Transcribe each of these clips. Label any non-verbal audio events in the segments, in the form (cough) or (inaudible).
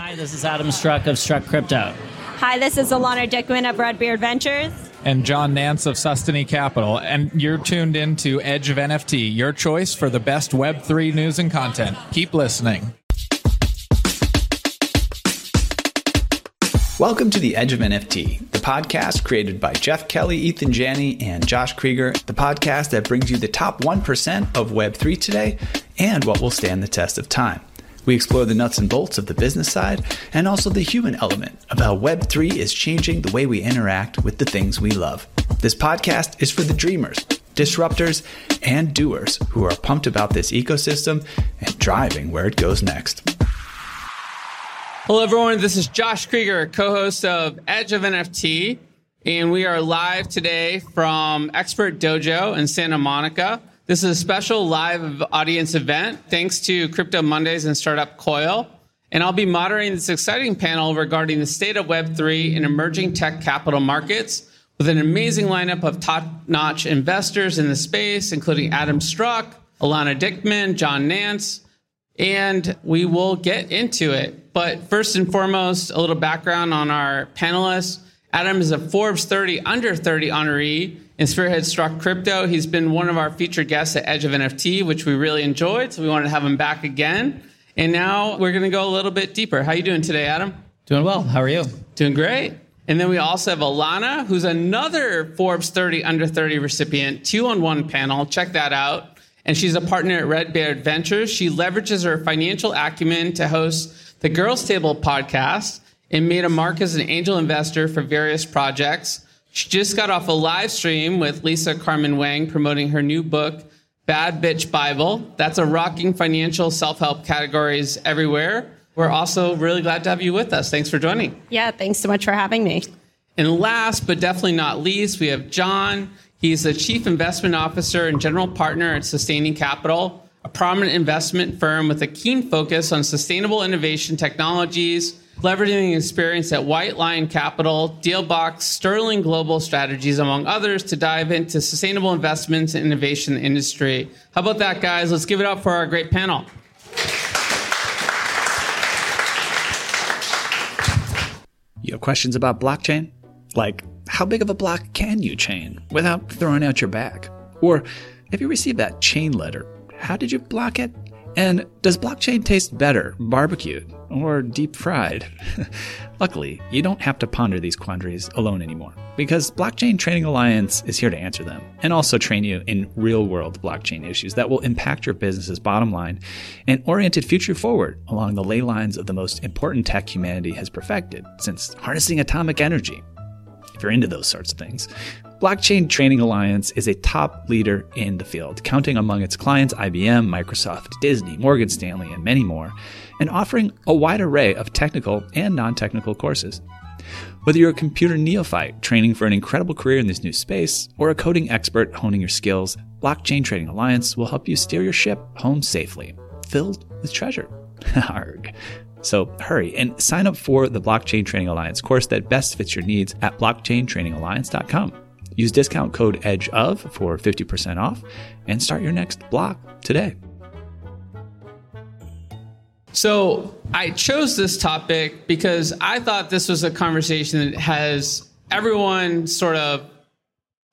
Hi, this is Adam Struck of Struck Crypto. Hi, this is Elana Dickman of Redbeard Ventures. And John Nance of Sustany Capital. And you're tuned in to Edge of NFT, your choice for the best Web3 news and content. Keep listening. Welcome to the Edge of NFT, the podcast created by Jeff Kelly, Ethan Janney, and Josh Kriger, the podcast that brings you the top 1% of Web3 today and what will stand the test of time. We explore the nuts and bolts of the business side and also the human element of how Web3 is changing the way we interact with the things we love. This podcast is for the dreamers, disruptors, and doers who are pumped about this ecosystem and driving where it goes next. Hello, everyone. This is Josh Kriger, co host of Edge of NFT. And we are live today from Expert Dojo in Santa Monica. This is a special live audience event thanks to Crypto Mondays and Startup Coil. And I'll be moderating this exciting panel regarding the state of Web3 and emerging tech capital markets with an amazing lineup of top notch investors in the space, including Adam Struck, Elana Dickman, John Nance, and we will get into it. But first and foremost, a little background on our panelists. Adam is a Forbes 30 under 30 honoree and Spearhead Struck Crypto. He's been one of our featured guests at Edge of NFT, which we really enjoyed. So we wanted to have him back again. And now we're going to go a little bit deeper. How are you doing today, Adam? Doing well. How are you? Doing great. And then we also have Elana, who's another Forbes 30 under 30 recipient, two on one panel. Check that out and she's a partner at Redbeard Ventures. She leverages her financial acumen to host the Girls Table podcast and made a mark as an angel investor for various projects. She just got off a live stream with Lisa Carmen Wang promoting her new book, Bad Bitch Bible. That's a rocking financial self help categories everywhere. We're also really glad to have you with us. Thanks for joining. Yeah, thanks so much for having me. And last but definitely not least, we have John. He's the chief investment officer and general partner at Sustany Capital, a prominent investment firm with a keen focus on sustainable innovation technologies, leveraging the experience at White Lion Capital, Dealbox, Sterling Global Strategies, among others, to dive into sustainable investments and innovation in the industry. How about that, guys? Let's give it up for our great panel. You have questions about blockchain? Like, how big of a block can you chain without throwing out your back? Or if you received that chain letter, how did you block it? And does blockchain taste better barbecued or deep fried? (laughs) Luckily, you don't have to ponder these quandaries alone anymore because Blockchain Training Alliance is here to answer them and also train you in real world blockchain issues that will impact your business's bottom line and oriented future forward along the ley lines of the most important tech humanity has perfected since harnessing atomic energy if you're into those sorts of things. Blockchain Training Alliance is a top leader in the field, counting among its clients IBM, Microsoft, Disney, Morgan Stanley, and many more, and offering a wide array of technical and non technical courses. Whether you're a computer neophyte training for an incredible career in this new space, or a coding expert honing your skills, Blockchain Training Alliance will help you steer your ship home safely, filled with treasure. (laughs) Arg. So hurry and sign up for the Blockchain Training Alliance course that best fits your needs at blockchaintrainingalliance.com. Use discount code EDGEOF for 50% off and start your next block today. So I chose this topic because I thought this was a conversation that has everyone sort of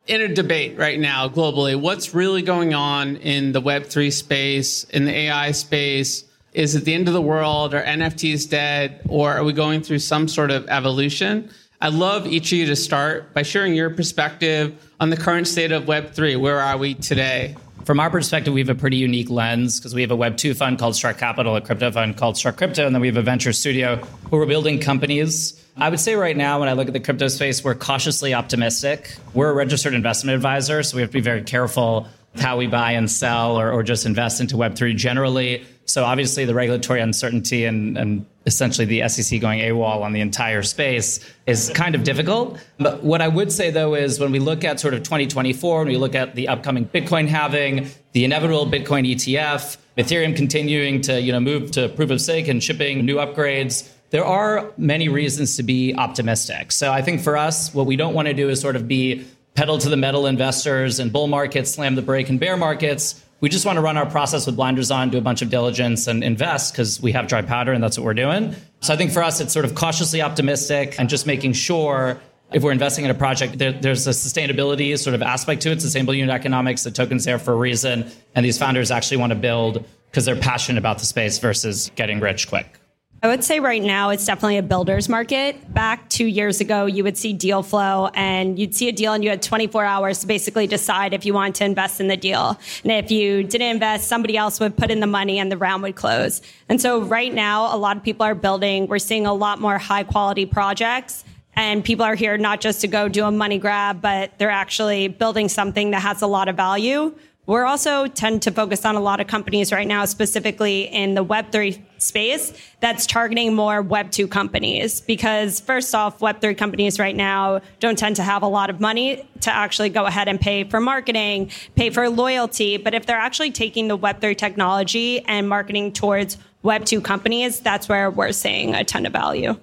in a debate right now globally. What's really going on in the Web3 space, in the AI space? Is it the end of the world? Are NFTs dead? Or are we going through some sort of evolution? I'd love each of you to start by sharing your perspective on the current state of Web3. Where are we today? From our perspective, we have a pretty unique lens because we have a Web 2 fund called Struck Capital, a crypto fund called Struck Crypto, and then we have a venture studio where we're building companies. I would say right now, when I look at the crypto space, we're cautiously optimistic. We're a registered investment advisor, so we have to be very careful how we buy and sell or, or just invest into Web3 generally. So obviously, the regulatory uncertainty and, and essentially the SEC going AWOL on the entire space is kind of difficult. But what I would say though is when we look at sort of 2024, when we look at the upcoming Bitcoin halving, the inevitable Bitcoin ETF, Ethereum continuing to you know move to proof of stake and shipping new upgrades, there are many reasons to be optimistic. So I think for us, what we don't want to do is sort of be pedal to the metal investors and bull markets, slam the brake in bear markets we just want to run our process with blinders on, do a bunch of diligence and invest because we have dry powder and that's what we're doing. So I think for us, it's sort of cautiously optimistic and just making sure if we're investing in a project, there, there's a sustainability sort of aspect to it, sustainable unit economics, the token's there for a reason, and these founders actually want to build because they're passionate about the space versus getting rich quick. I would say right now it's definitely a builder's market. Back two years ago, you would see deal flow and you'd see a deal and you had 24 hours to basically decide if you wanted to invest in the deal. And if you didn't invest, somebody else would put in the money and the round would close. And so right now, a lot of people are building. We're seeing a lot more high quality projects and people are here not just to go do a money grab, but they're actually building something that has a lot of value. We're also tend to focus on a lot of companies right now, specifically in the Web3 space that's targeting more Web2 companies. Because first off, Web3 companies right now don't tend to have a lot of money to actually go ahead and pay for marketing, pay for loyalty. But if they're actually taking the Web3 technology and marketing towards Web2 companies, that's where we're seeing a ton of value.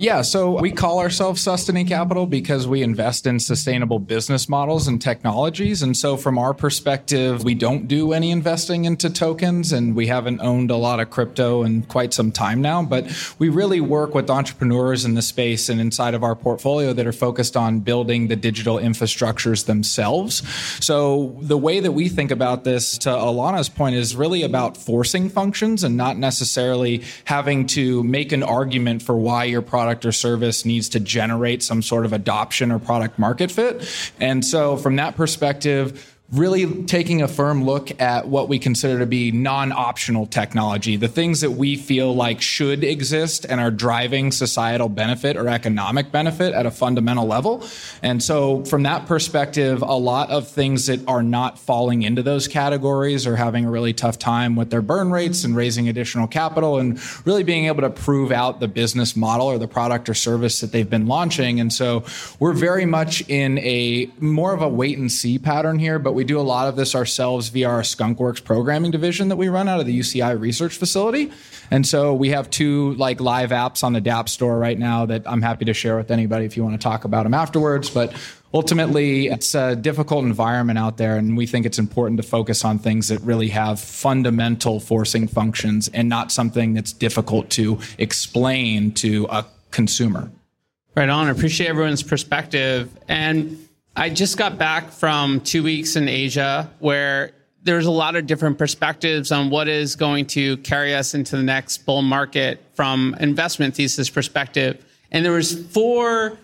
Yeah, so we call ourselves Sustany Capital because we invest in sustainable business models and technologies. And so, from our perspective, we don't do any investing into tokens and we haven't owned a lot of crypto in quite some time now. But we really work with entrepreneurs in the space and inside of our portfolio that are focused on building the digital infrastructures themselves. So, the way that we think about this, to Elana's point, is really about forcing functions and not necessarily having to make an argument for why your product product or service needs to generate some sort of adoption or product market fit. And so, from that perspective, really taking a firm look at what we consider to be non-optional technology, the things that we feel like should exist and are driving societal benefit or economic benefit at a fundamental level. And so from that perspective, a lot of things that are not falling into those categories are having a really tough time with their burn rates and raising additional capital and really being able to prove out the business model or the product or service that they've been launching. And so we're very much in a more of a wait and see pattern here, but we do a lot of this ourselves via our Skunkworks programming division that we run out of the UCI research facility. And so we have two like live apps on the DApp store right now that I'm happy to share with anybody if you want to talk about them afterwards. But ultimately, it's a difficult environment out there, and we think it's important to focus on things that really have fundamental forcing functions and not something that's difficult to explain to a consumer. Right on. Appreciate everyone's perspective. And I just got back from two weeks in Asia where there's a lot of different perspectives on what is going to carry us into the next bull market from investment thesis perspective. And there was four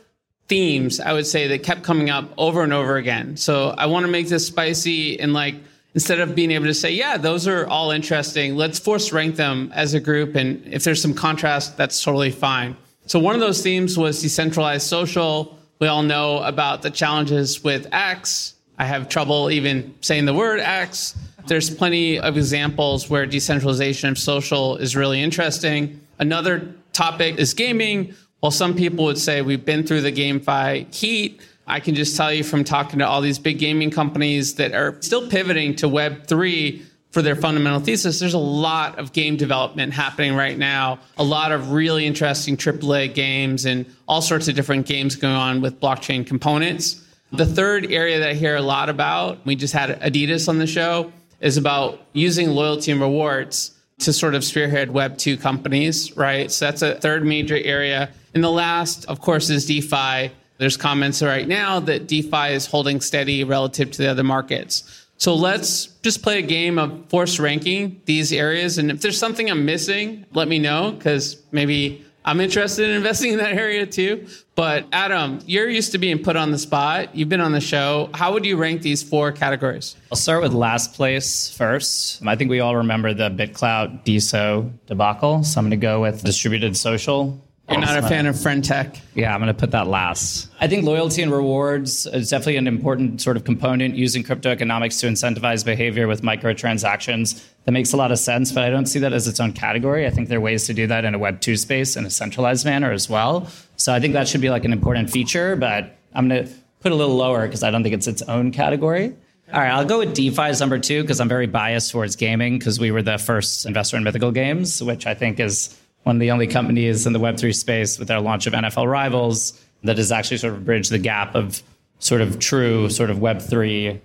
themes I would say that kept coming up over and over again. So I want to make this spicy and like instead of being able to say, yeah, those are all interesting, let's force rank them as a group. And if there's some contrast, that's totally fine. So one of those themes was decentralized social we all know about the challenges with X. I have trouble even saying the word X. There's plenty of examples where decentralization of social is really interesting. Another topic is gaming. While some people would say we've been through the GameFi heat, I can just tell you from talking to all these big gaming companies that are still pivoting to Web3 for their fundamental thesis, there's a lot of game development happening right now. A lot of really interesting AAA games and all sorts of different games going on with blockchain components. The third area that I hear a lot about, we just had Adidas on the show, is about using loyalty and rewards to sort of spearhead Web 2 companies, right? So that's a third major area. And the last, of course, is DeFi. There's comments right now that DeFi is holding steady relative to the other markets. So let's just play a game of force ranking these areas. And if there's something I'm missing, let me know because maybe I'm interested in (laughs) investing in that area too. But Adam, you're used to being put on the spot. You've been on the show. How would you rank these four categories? I'll start with last place first. I think we all remember the BitClout DeSo debacle. So I'm going to go with distributed social. You're not a fan of friend tech. Yeah, I'm going to put that last. I think loyalty and rewards is definitely an important sort of component using crypto economics to incentivize behavior with microtransactions. That makes a lot of sense, but I don't see that as its own category. I think there are ways to do that in a Web 2 space in a centralized manner as well. So I think that should be like an important feature, but I'm going to put a little lower because I don't think it's its own category. All right, I'll go with DeFi as number two because I'm very biased towards gaming because we were the first investor in Mythical Games, which I think is one of the only companies in the Web3 space with their launch of NFL Rivals that has actually sort of bridged the gap of sort of true sort of Web3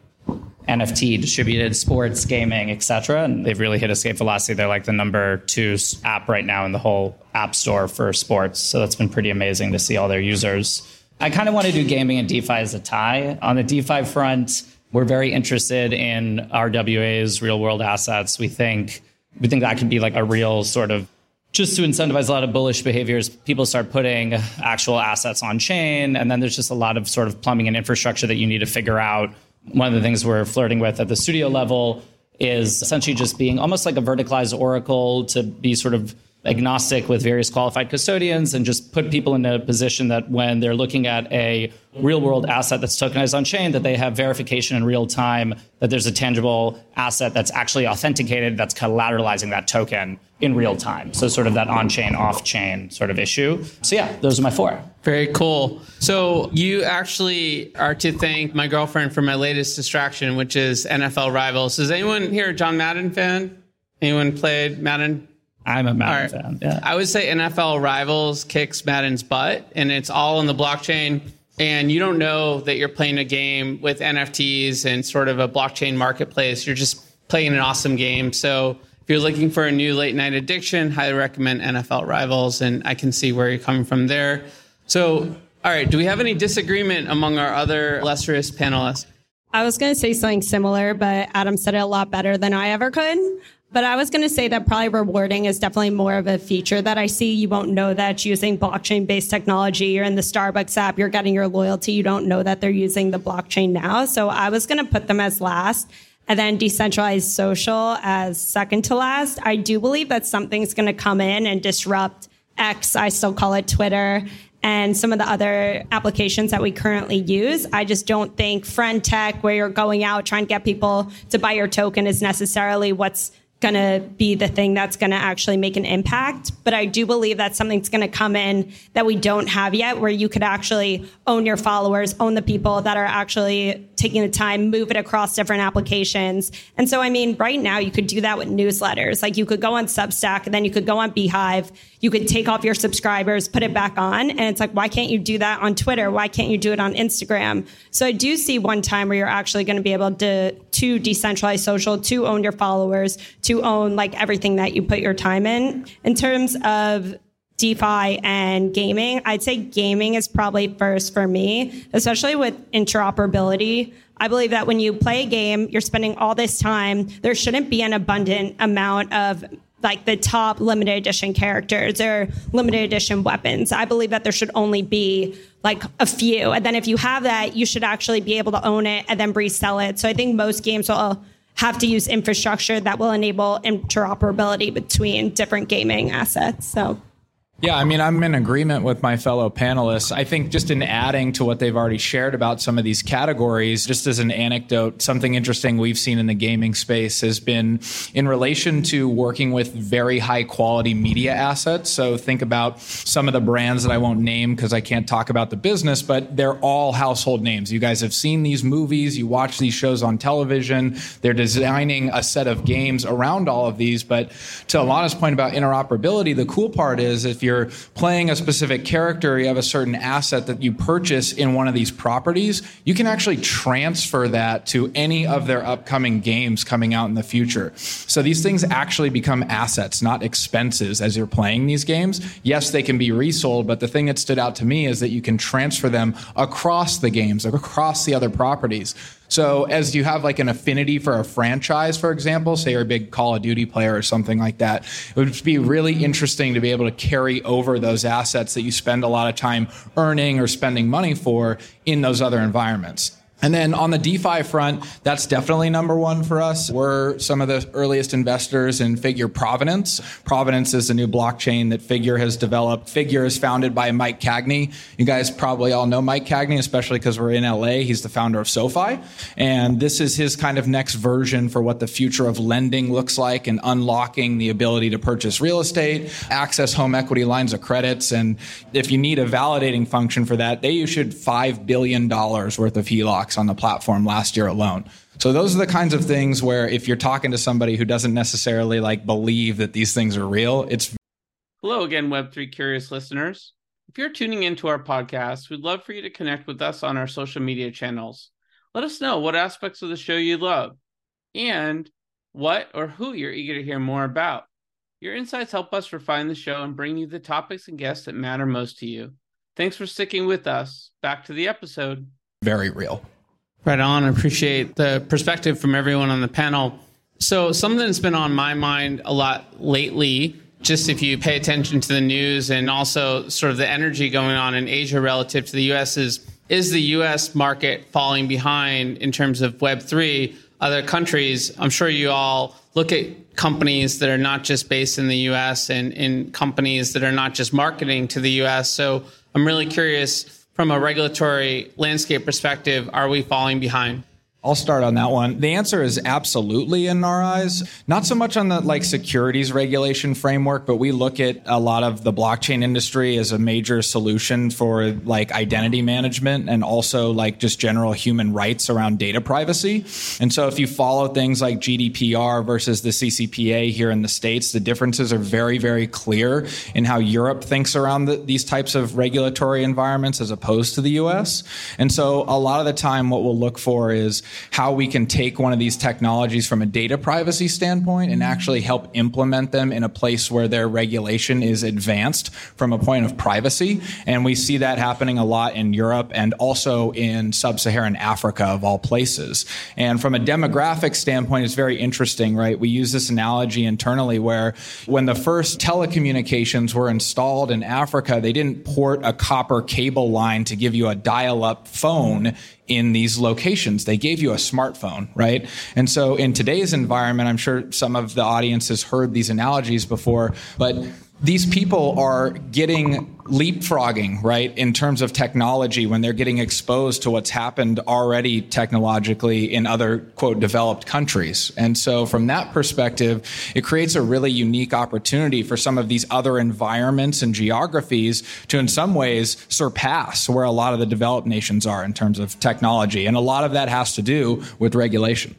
NFT, distributed sports, gaming, etc. And they've really hit escape velocity. They're like the number two app right now in the whole app store for sports. So that's been pretty amazing to see all their users. I kind of want to do gaming and DeFi as a tie. On the DeFi front, we're very interested in RWAs, real world assets. We think we think that could be like a real sort of just to incentivize a lot of bullish behaviors, people start putting actual assets on chain. And then there's just a lot of sort of plumbing and infrastructure that you need to figure out. One of the things we're flirting with at the studio level is essentially just being almost like a verticalized oracle to be sort of agnostic with various qualified custodians and just put people in a position that when they're looking at a real world asset that's tokenized on chain that they have verification in real time that there's a tangible asset that's actually authenticated that's collateralizing that token in real time. So sort of that on chain off chain sort of issue. So yeah those are my four. Very cool. So you actually are to thank my girlfriend for my latest distraction which is nfl rivals. Is anyone here a john madden fan? Anyone played madden I'm a Madden right. fan. Yeah. I would say NFL Rivals kicks Madden's butt, and it's all in the blockchain. And you don't know that you're playing a game with NFTs and sort of a blockchain marketplace. You're just playing an awesome game. So if you're looking for a new late night addiction, highly recommend NFL Rivals. And I can see where you're coming from there. So, all right, do we have any disagreement among our other illustrious panelists? I was going to say something similar, but Adam said it a lot better than I ever could. But I was going to say that probably rewarding is definitely more of a feature that I see. You won't know that using blockchain based technology. You're in the Starbucks app, you're getting your loyalty. You don't know that they're using the blockchain now. So I was going to put them as last and then decentralized social as second to last. I do believe that something's going to come in and disrupt X. I still call it Twitter and some of the other applications that we currently use. I just don't think friend tech, where you're going out trying to get people to buy your token, is necessarily what's going to be the thing that's going to actually make an impact. But I do believe that something's going to come in that we don't have yet, where you could actually own your followers, own the people that are actually taking the time, move it across different applications. And so, I mean, right now you could do that with newsletters. Like you could go on Substack and then you could go on beehiiv. You could take off your subscribers, put it back on. And it's like, why can't you do that on Twitter? Why can't you do it on Instagram? So I do see one time where you're actually going to be able to, to decentralize social, to own your followers, to own like everything that you put your time in. In terms of DeFi and gaming, I'd say gaming is probably first for me, especially with interoperability. I believe that when you play a game, you're spending all this time. There shouldn't be an abundant amount of like the top limited edition characters or limited edition weapons. I believe that there should only be like a few. And then if you have that, you should actually be able to own it and then resell it. So I think most games will have to use infrastructure that will enable interoperability between different gaming assets. So yeah, I mean, I'm in agreement with my fellow panelists. I think just in adding to what they've already shared about some of these categories, just as an anecdote, something interesting we've seen in the gaming space has been in relation to working with very high quality media assets. So think about some of the brands that I won't name because I can't talk about the business, but they're all household names. You guys have seen these movies, you watch these shows on television. They're designing a set of games around all of these. But to Elana's point about interoperability, the cool part is if you're playing a specific character, you have a certain asset that you purchase in one of these properties, you can actually transfer that to any of their upcoming games coming out in the future. So these things actually become assets, not expenses as you're playing these games. Yes, they can be resold, but the thing that stood out to me is that you can transfer them across the games, across the other properties. So as you have like an affinity for a franchise, for example, say you're a big Call of Duty player or something like that, it would be really interesting to be able to carry over those assets that you spend a lot of time earning or spending money for in those other environments. And then on the DeFi front, that's definitely number one for us. We're some of the earliest investors in Figure Provenance. Provenance is a new blockchain that Figure has developed. Figure is founded by Mike Cagney. You guys probably all know Mike Cagney, especially because we're in LA. He's the founder of SoFi. And this is his kind of next version for what the future of lending looks like and unlocking the ability to purchase real estate, access home equity lines of credits. And if you need a validating function for that, they issued $5 billion worth of HELOC on the platform last year alone. So those are the kinds of things where if you're talking to somebody who doesn't necessarily like believe that these things are real, it's Hello again web3 curious listeners. If you're tuning into our podcast, we'd love for you to connect with us on our social media channels. Let us know what aspects of the show you love and what or who you're eager to hear more about. Your insights help us refine the show and bring you the topics and guests that matter most to you. Thanks for sticking with us. Back to the episode. Very real. Right on. I appreciate the perspective from everyone on the panel. So, something that's been on my mind a lot lately, just if you pay attention to the news and also sort of the energy going on in Asia relative to the US, is is the US market falling behind in terms of Web3 other countries? I'm sure you all look at companies that are not just based in the US and in companies that are not just marketing to the US. So, I'm really curious from a regulatory landscape perspective, are we falling behind? I'll start on that one. The answer is absolutely in our eyes. Not so much on the like securities regulation framework, but we look at a lot of the blockchain industry as a major solution for like identity management and also like just general human rights around data privacy. And so if you follow things like GDPR versus the CCPA here in the States, the differences are very, very clear in how Europe thinks around the, these types of regulatory environments as opposed to the US. And so a lot of the time, what we'll look for is how we can take one of these technologies from a data privacy standpoint and mm-hmm. actually help implement them in a place where their regulation is advanced from a point of privacy. And we see that happening a lot in Europe and also in sub Saharan Africa, of all places. And from a demographic standpoint, it's very interesting, right? We use this analogy internally where when the first telecommunications were installed in Africa, they didn't port a copper cable line to give you a dial up phone mm-hmm. In these locations. They gave you a smartphone, right? And so in today's environment, I'm sure some of the audience has heard these analogies before, but these people are getting leapfrogging, right, in terms of technology when they're getting exposed to what's happened already technologically in other, quote, developed countries. And so, from that perspective, it creates a really unique opportunity for some of these other environments and geographies to, in some ways, surpass where a lot of the developed nations are in terms of technology. And a lot of that has to do with regulation.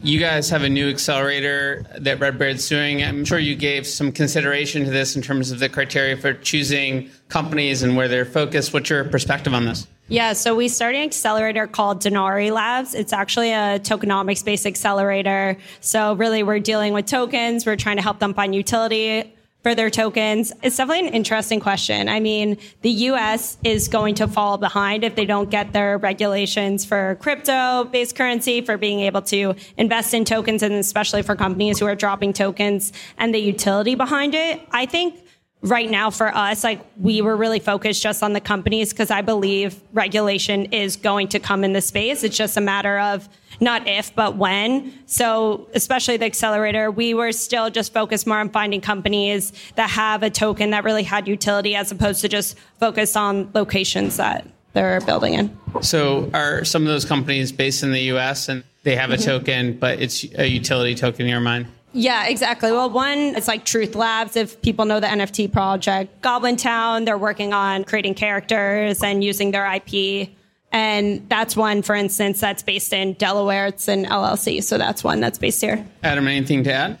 You guys have a new accelerator that RedBeard's doing. I'm sure you gave some consideration to this in terms of the criteria for choosing companies and where they're focused. What's your perspective on this? Yeah, so we started an accelerator called Denari Labs. It's actually a tokenomics based accelerator. So, really, we're dealing with tokens. We're trying to help them find utility for their tokens? It's definitely an interesting question. I mean, the US is going to fall behind if they don't get their regulations for crypto based currency, for being able to invest in tokens, and especially for companies who are dropping tokens and the utility behind it. I think right now for us, like we were really focused just on the companies because I believe regulation is going to come in the space. It's just a matter of not if, but when. So, especially the accelerator, we were still just focused more on finding companies that have a token that really had utility as opposed to just focus on locations that they're building in. So, are some of those companies based in the US and they have a mm-hmm. token, but it's a utility token in your mind? Yeah, exactly. Well, one, it's like Truth Labs. If people know the NFT project, Goblin Town, they're working on creating characters and using their IP. And that's one, for instance, that's based in Delaware. It's an LLC. So that's one that's based here. Adam, anything to add?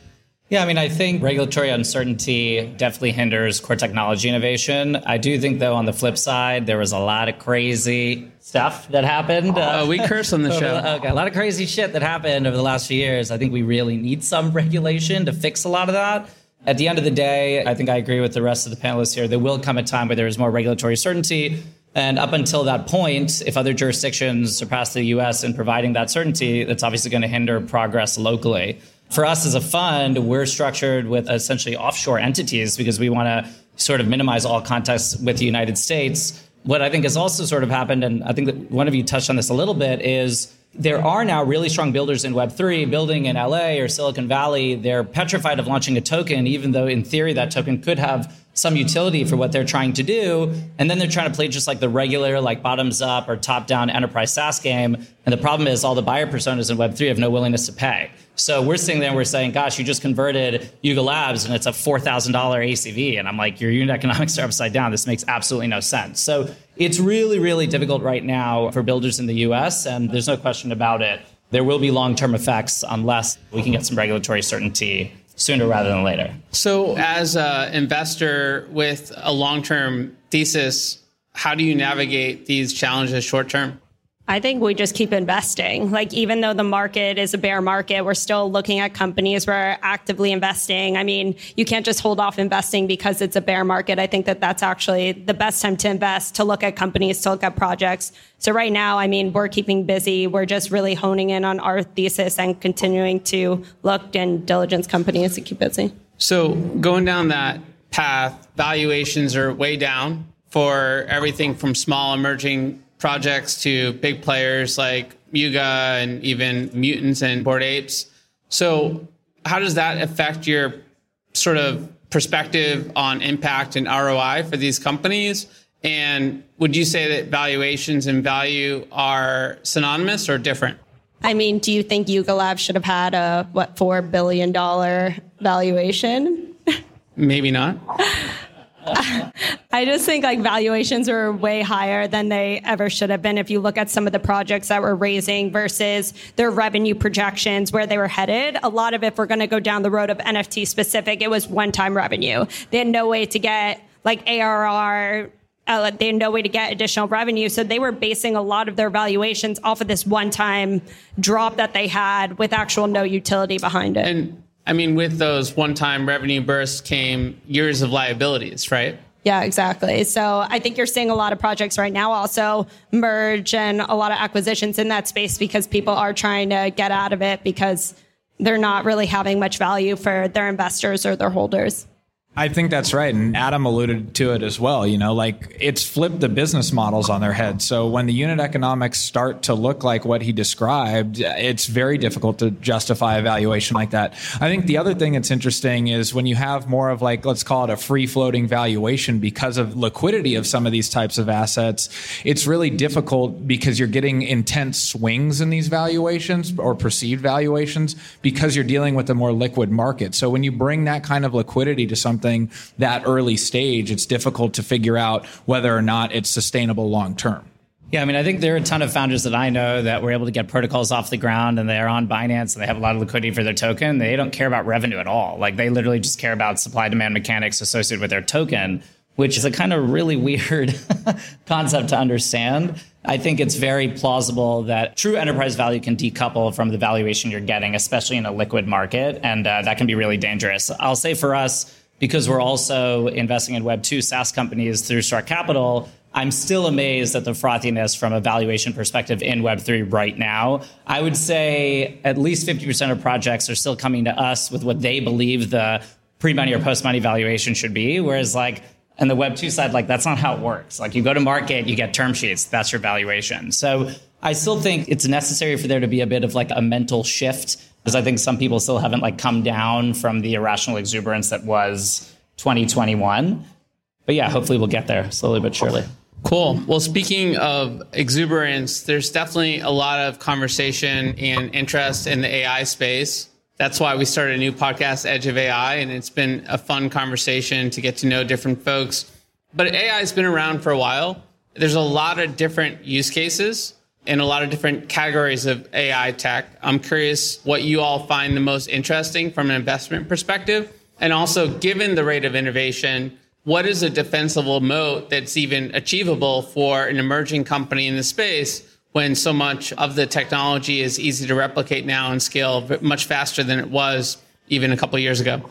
Yeah, I mean, I think regulatory uncertainty definitely hinders core technology innovation. I do think, though, on the flip side, there was a lot of crazy stuff that happened. Uh, we curse on the (laughs) show. okay, a lot of crazy shit that happened over the last few years. I think we really need some (laughs) regulation to fix a lot of that. At the end of the day, I think I agree with the rest of the panelists here. There will come a time where there is more regulatory certainty. And up until that point, if other jurisdictions surpass the US in providing that certainty, that's obviously going to hinder progress locally. For us as a fund, we're structured with essentially offshore entities because we want to sort of minimize all contacts with the United States. What I think has also sort of happened, and I think that one of you touched on this a little bit, is there are now really strong builders in Web3 building in LA or Silicon Valley. They're petrified of launching a token, even though in theory that token could have some utility for what they're trying to do. And then they're trying to play just like the regular, like bottoms up or top down enterprise SaaS game. And the problem is all the buyer personas in Web3 have no willingness to pay. So we're sitting there and we're saying, gosh, you just converted Yuga Labs and it's a $4,000 ACV. And I'm like, your unit economics are upside down. This makes absolutely no sense. So it's really, really difficult right now for builders in the US. And there's no question about it. There will be long term effects unless we can get some regulatory certainty sooner rather than later. So, as an investor with a long term thesis, how do you navigate these challenges short term? I think we just keep investing. Like, even though the market is a bear market, we're still looking at companies we're actively investing. I mean, you can't just hold off investing because it's a bear market. I think that that's actually the best time to invest, to look at companies, to look at projects. So, right now, I mean, we're keeping busy. We're just really honing in on our thesis and continuing to look and diligence companies to keep busy. So, going down that path, valuations are way down for everything from small emerging projects to big players like Yuga and even Mutants and Bored Apes. So, how does that affect your sort of perspective on impact and ROI for these companies? And would you say that valuations and value are synonymous or different? I mean, do you think Yuga Lab should have had a what four billion dollar valuation? (laughs) Maybe not. (laughs) I just think like valuations are way higher than they ever should have been. If you look at some of the projects that were raising versus their revenue projections, where they were headed, a lot of if we're going to go down the road of NFT specific, it was one time revenue. They had no way to get like ARR. Uh, they had no way to get additional revenue. So they were basing a lot of their valuations off of this one time drop that they had with actual no utility behind it. And I mean, with those one time revenue bursts came years of liabilities, right? Yeah, exactly. So I think you're seeing a lot of projects right now also merge and a lot of acquisitions in that space because people are trying to get out of it because they're not really having much value for their investors or their holders. I think that's right. And Adam alluded to it as well. You know, like it's flipped the business models on their head. So when the unit economics start to look like what he described, it's very difficult to justify a valuation like that. I think the other thing that's interesting is when you have more of like, let's call it a free floating valuation because of liquidity of some of these types of assets, it's really difficult because you're getting intense swings in these valuations or perceived valuations because you're dealing with a more liquid market. So when you bring that kind of liquidity to something, something that early stage, it's difficult to figure out whether or not it's sustainable long term. Yeah, I mean, I think there are a ton of founders that I know that were able to get protocols off the ground and they're on Binance and they have a lot of liquidity for their token. They don't care about revenue at all. Like they literally just care about supply demand mechanics associated with their token, which is a kind of really (laughs) weird concept to understand. I think it's very plausible that true enterprise value can decouple from the valuation you're getting, especially in a liquid market. And uh, that can be really dangerous. I'll say for us, because we're also investing in Web 2 SaaS companies through Struck Capital, I'm still amazed at the frothiness from a valuation perspective in Web3 right now. I would say at least 50% of projects are still coming to us with what they believe the pre money or post money valuation should be. Whereas, like, on the Web2 side, like, that's not how it works. Like, you go to market, you get term sheets, that's your valuation. So, I still think it's necessary for there to be a bit of like a mental shift because I think some people still haven't like come down from the irrational exuberance that was 2021. But yeah, hopefully we'll get there slowly but surely. Cool. Well, speaking of exuberance, there's definitely a lot of conversation and interest in the AI space. That's why we started a new podcast, Edge of AI, and it's been a fun conversation to get to know different folks. But AI has been around for a while. There's a lot of different use cases in a lot of different categories of AI tech. I'm curious what you all find the most interesting from an investment perspective. And also, given the rate of innovation, what is a defensible moat that's even achievable for an emerging company in the space when so much of the technology is easy to replicate now and scale much faster than it was even a couple years ago?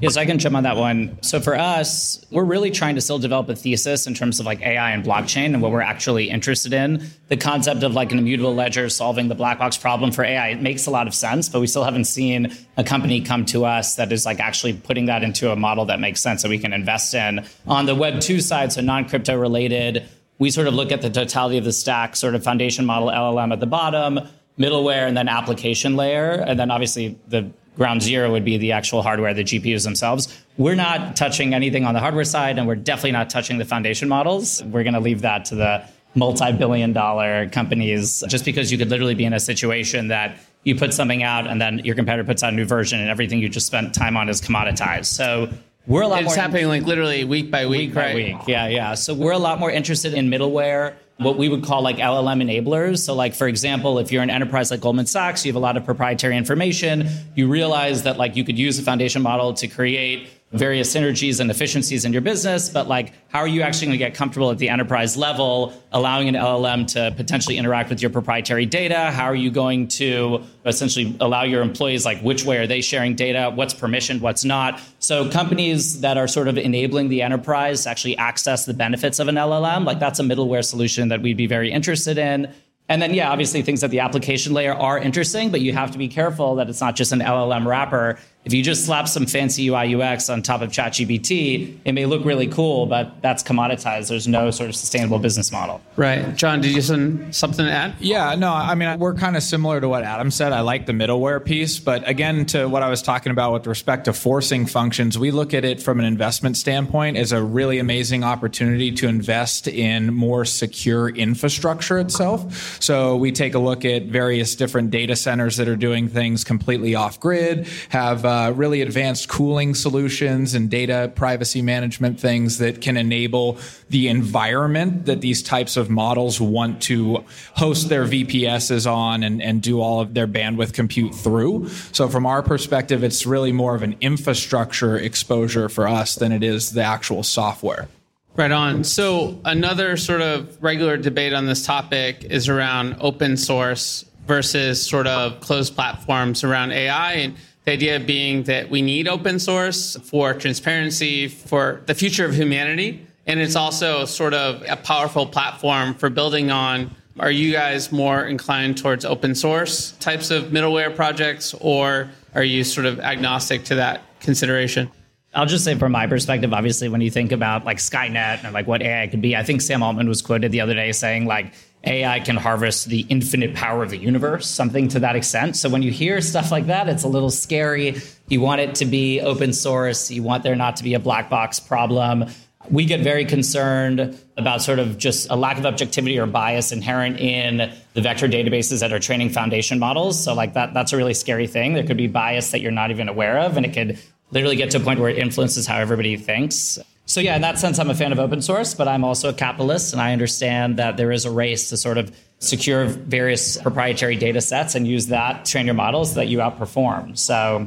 Yes, I can jump on that one. So for us, we're really trying to still develop a thesis in terms of like AI and blockchain and what we're actually interested in. The concept of like an immutable ledger solving the black box problem for AI, it makes a lot of sense, but we still haven't seen a company come to us that is like actually putting that into a model that makes sense that we can invest in. On the web two side, so non-crypto related, we sort of look at the totality of the stack, sort of foundation model LLM at the bottom, middleware and then application layer. And then obviously the ground zero would be the actual hardware, the GPUs themselves. We're not touching anything on the hardware side, and we're definitely not touching the foundation models. We're going to leave that to the multi billion dollar companies just because you could literally be in a situation that you put something out and then your competitor puts out a new version and everything you just spent time on is commoditized. So we're a lot it's more. happening like literally week by week, week right? by week. Yeah, yeah. So we're a lot more interested in middleware what we would call like LLM enablers. So, like for example, if you're an enterprise like Goldman Sachs, you have a lot of proprietary information. You realize that like you could use a foundation model to create various synergies and efficiencies in your business, but like how are you actually going to get comfortable at the enterprise level, allowing an LLM to potentially interact with your proprietary data? How are you going to essentially allow your employees like which way are they sharing data, what's permissioned, what's not? So companies that are sort of enabling the enterprise to actually access the benefits of an LLM, like that's a middleware solution that we'd be very interested in. And then, yeah, obviously things at the application layer are interesting, but you have to be careful that it's not just an LLM wrapper if you just slap some fancy UI UX on top of ChatGPT, it may look really cool, but that's commoditized. There's no sort of sustainable business model. Right. John, did you have something to add? Yeah, no, I mean, we're kind of similar to what Adam said. I like the middleware piece, but again, to what I was talking about with respect to forcing functions, we look at it from an investment standpoint as a really amazing opportunity to invest in more secure infrastructure itself. So we take a look at various different data centers that are doing things completely off grid, have uh, uh, really advanced cooling solutions and data privacy management things that can enable the environment that these types of models want to host their VPSs on and, and do all of their bandwidth compute through. So, from our perspective, it's really more of an infrastructure exposure for us than it is the actual software. Right on. So, another sort of regular debate on this topic is around open source versus sort of closed platforms around AI. And the idea being that we need open source for transparency, for the future of humanity. And it's also sort of a powerful platform for building on. Are you guys more inclined towards open source types of middleware projects, or are you sort of agnostic to that consideration? I'll just say from my perspective, obviously, when you think about like Skynet and like what AI could be, I think Sam Altman was quoted the other day saying like AI can harvest the infinite power of the universe, something to that extent. So when you hear stuff like that, it's a little scary. You want it to be open source. You want there not to be a black box problem. We get very concerned about sort of just a lack of objectivity or bias inherent in the vector databases that are training foundation models. So like that, that's a really scary thing. There could be bias that you're not even aware of, and it could literally get to a point where it influences how everybody thinks. So yeah, in that sense, I'm a fan of open source, but I'm also a capitalist, and I understand that there is a race to sort of secure various proprietary data sets and use that to train your models that you outperform. So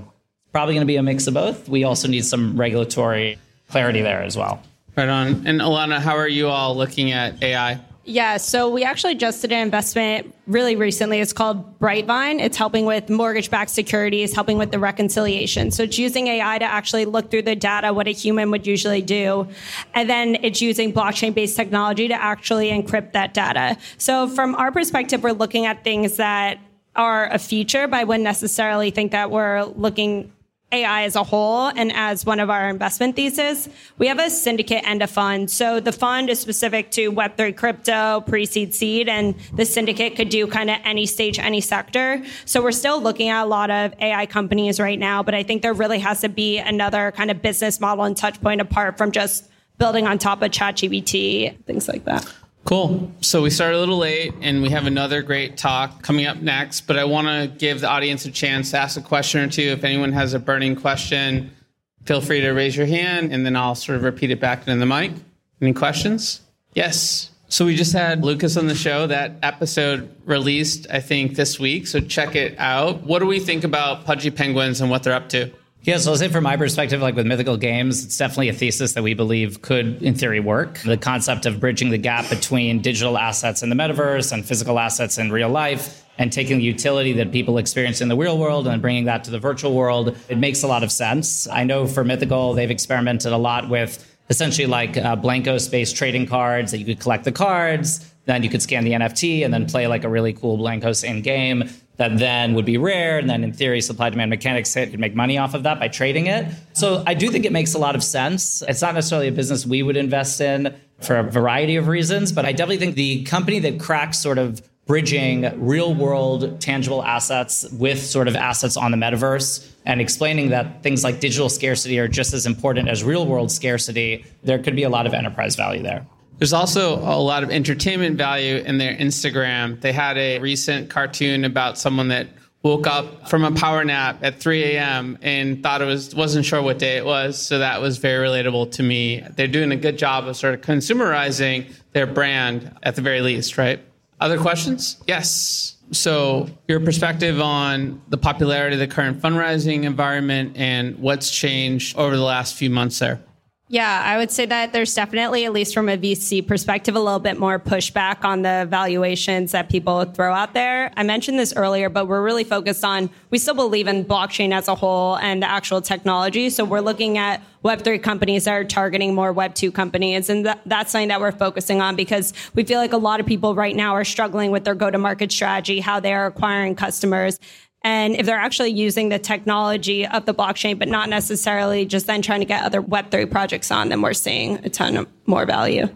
probably going to be a mix of both. We also need some regulatory clarity there as well. Right on. And Elana, how are you all looking at AI? Yeah, so we actually just did an investment really recently. It's called Brightvine. It's helping with mortgage backed securities, helping with the reconciliation. So it's using AI to actually look through the data, what a human would usually do. And then it's using blockchain based technology to actually encrypt that data. So from our perspective, we're looking at things that are a feature, but I wouldn't necessarily think that we're looking AI as a whole and as one of our investment thesis, we have a syndicate and a fund. So the fund is specific to Web3 crypto, pre-seed seed, and the syndicate could do kind of any stage, any sector. So we're still looking at a lot of AI companies right now, but I think there really has to be another kind of business model and touch point apart from just building on top of ChatGPT, things like that. Cool. So we started a little late and we have another great talk coming up next, but I want to give the audience a chance to ask a question or two. If anyone has a burning question, feel free to raise your hand and then I'll sort of repeat it back into the mic. Any questions? Yes. So we just had Lucas on the show. That episode released, I think, this week. So check it out. What do we think about Pudgy Penguins and what they're up to? Yeah, so I'll say from my perspective, like with mythical games, it's definitely a thesis that we believe could, in theory, work. The concept of bridging the gap between digital assets in the metaverse and physical assets in real life and taking the utility that people experience in the real world and bringing that to the virtual world, it makes a lot of sense. I know for Mythical, they've experimented a lot with essentially like uh, Blankos based trading cards that you could collect the cards, then you could scan the NFT and then play like a really cool Blankos in game that then would be rare. And then in theory, supply demand mechanics could make money off of that by trading it. So I do think it makes a lot of sense. It's not necessarily a business we would invest in for a variety of reasons, but I definitely think the company that cracks sort of bridging real world tangible assets with sort of assets on the metaverse and explaining that things like digital scarcity are just as important as real world scarcity, there could be a lot of enterprise value there. There's also a lot of entertainment value in their Instagram. They had a recent cartoon about someone that woke up from a power nap at 3 a.m. and thought it was wasn't sure what day it was. So that was very relatable to me. They're doing a good job of sort of consumerizing their brand at the very least, right? Other questions? Yes. So, your perspective on the popularity of the current fundraising environment and what's changed over the last few months there? Yeah, I would say that there's definitely, at least from a VC perspective, a little bit more pushback on the valuations that people throw out there. I mentioned this earlier, but we're really focused on, we still believe in blockchain as a whole and the actual technology. So we're looking at Web3 companies that are targeting more Web2 companies. And th- that's something that we're focusing on because we feel like a lot of people right now are struggling with their go to market strategy, how they're acquiring customers and if they're actually using the technology of the blockchain, but not necessarily just then trying to get other Web3 projects on, then we're seeing a ton of more value.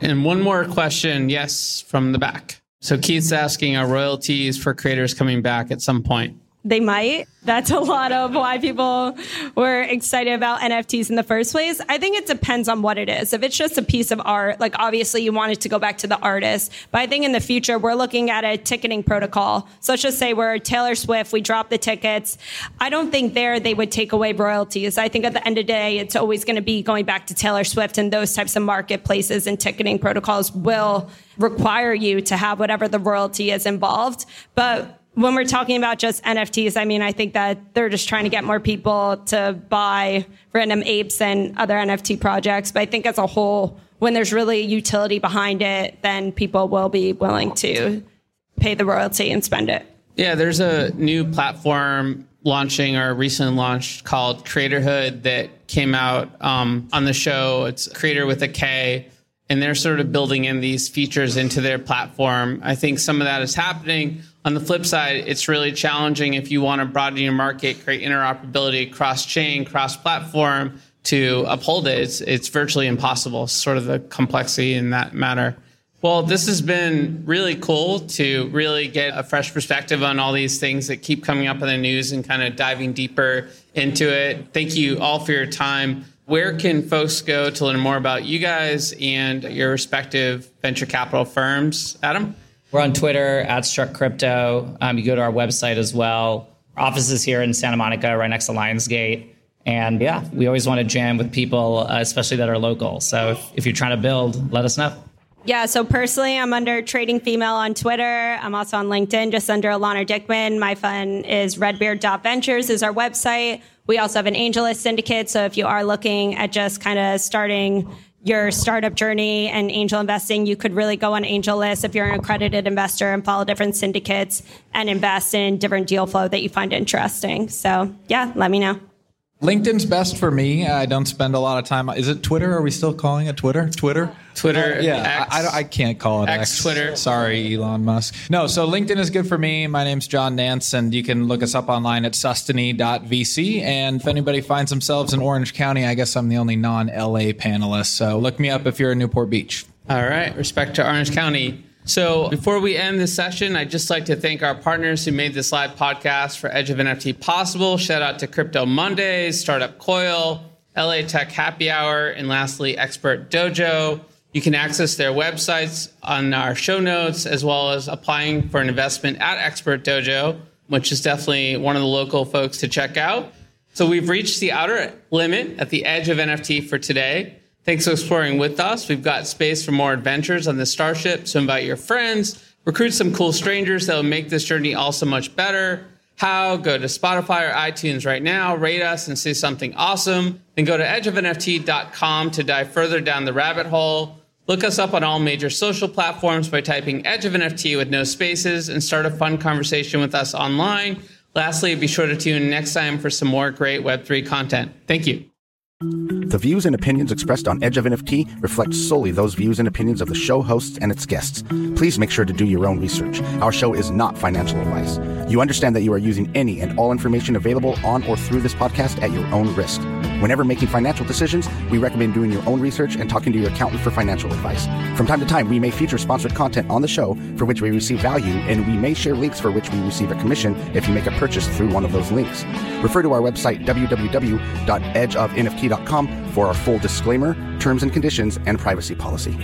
And one more question, yes, from the back. So Keith's asking, are royalties for creators coming back at some point? They might. That's a lot of why people were excited about NFTs in the first place. I think it depends on what it is. If it's just a piece of art, like obviously you want it to go back to the artist. But I think in the future, we're looking at a ticketing protocol. So let's just say we're Taylor Swift, we drop the tickets. I don't think there they would take away royalties. I think at the end of the day, it's always going to be going back to Taylor Swift and those types of marketplaces and ticketing protocols will require you to have whatever the royalty is involved. But when we're talking about just NFTs, I mean, I think that they're just trying to get more people to buy random apes and other NFT projects. But I think as a whole, when there's really utility behind it, then people will be willing to pay the royalty and spend it. Yeah, there's a new platform launching or recently launched called Kreatorhood that came out um, on the show. It's Creator with a K and they're sort of building in these features into their platform. I think some of that is happening. On the flip side, it's really challenging if you want to broaden your market, create interoperability cross chain, cross platform to uphold it. It's, it's virtually impossible, sort of the complexity in that matter. Well, this has been really cool to really get a fresh perspective on all these things that keep coming up in the news and kind of diving deeper into it. Thank you all for your time. Where can folks go to learn more about you guys and your respective venture capital firms? Adam? We're on Twitter at Struck Crypto. Um, you go to our website as well. Our office is here in Santa Monica, right next to Lionsgate. And yeah, we always want to jam with people, uh, especially that are local. So if, if you're trying to build, let us know. Yeah, so personally, I'm under Trading Female on Twitter. I'm also on LinkedIn, just under Elana Dickman. My fund is redbeard.ventures is our website. We also have an AngelList syndicate. So if you are looking at just kind of starting your startup journey and angel investing, you could really go on AngelList if you're an accredited investor and follow different syndicates and invest in different deal flow that you find interesting. So yeah, let me know. LinkedIn's best for me. I don't spend a lot of time. Is it Twitter? Are we still calling it Twitter? Twitter? Twitter. Uh, yeah, I, I, I, can't call it X, X. Twitter. Sorry, Elon Musk. No, so LinkedIn is good for me. My name's John Nance, and you can look us up online at sustany.vc. And if anybody finds themselves in Orange County, I guess I'm the only non LA panelist. So look me up if you're in Newport Beach. All right. Respect to Orange County. So before we end this session, I'd just like to thank our partners who made this live podcast for Edge of NFT possible. Shout out to Crypto Mondays, Startup Coil, LA Tech Happy Hour, and lastly, Expert Dojo. You can access their websites on our show notes, as well as applying for an investment at Expert Dojo, which is definitely one of the local folks to check out. So we've reached the outer limit at the edge of NFT for today. Thanks for exploring with us. We've got space for more adventures on the Starship, so invite your friends, recruit some cool strangers that will make this journey also much better. How? Go to Spotify or iTunes right now, rate us and say something awesome. Then go to edgeofnft.com to dive further down the rabbit hole. Look us up on all major social platforms by typing Edge of NFT with no spaces and start a fun conversation with us online. Lastly, be sure to tune in next time for some more great Web3 content. Thank you. The views and opinions expressed on Edge of NFT reflect solely those views and opinions of the show hosts and its guests. Please make sure to do your own research. Our show is not financial advice. You understand that you are using any and all information available on or through this podcast at your own risk. Whenever making financial decisions, we recommend doing your own research and talking to your accountant for financial advice. From time to time, we may feature sponsored content on the show for which we receive value, and we may share links for which we receive a commission if you make a purchase through one of those links. Refer to our website, www.edgeofnft.com, for our full disclaimer, terms and conditions, and privacy policy.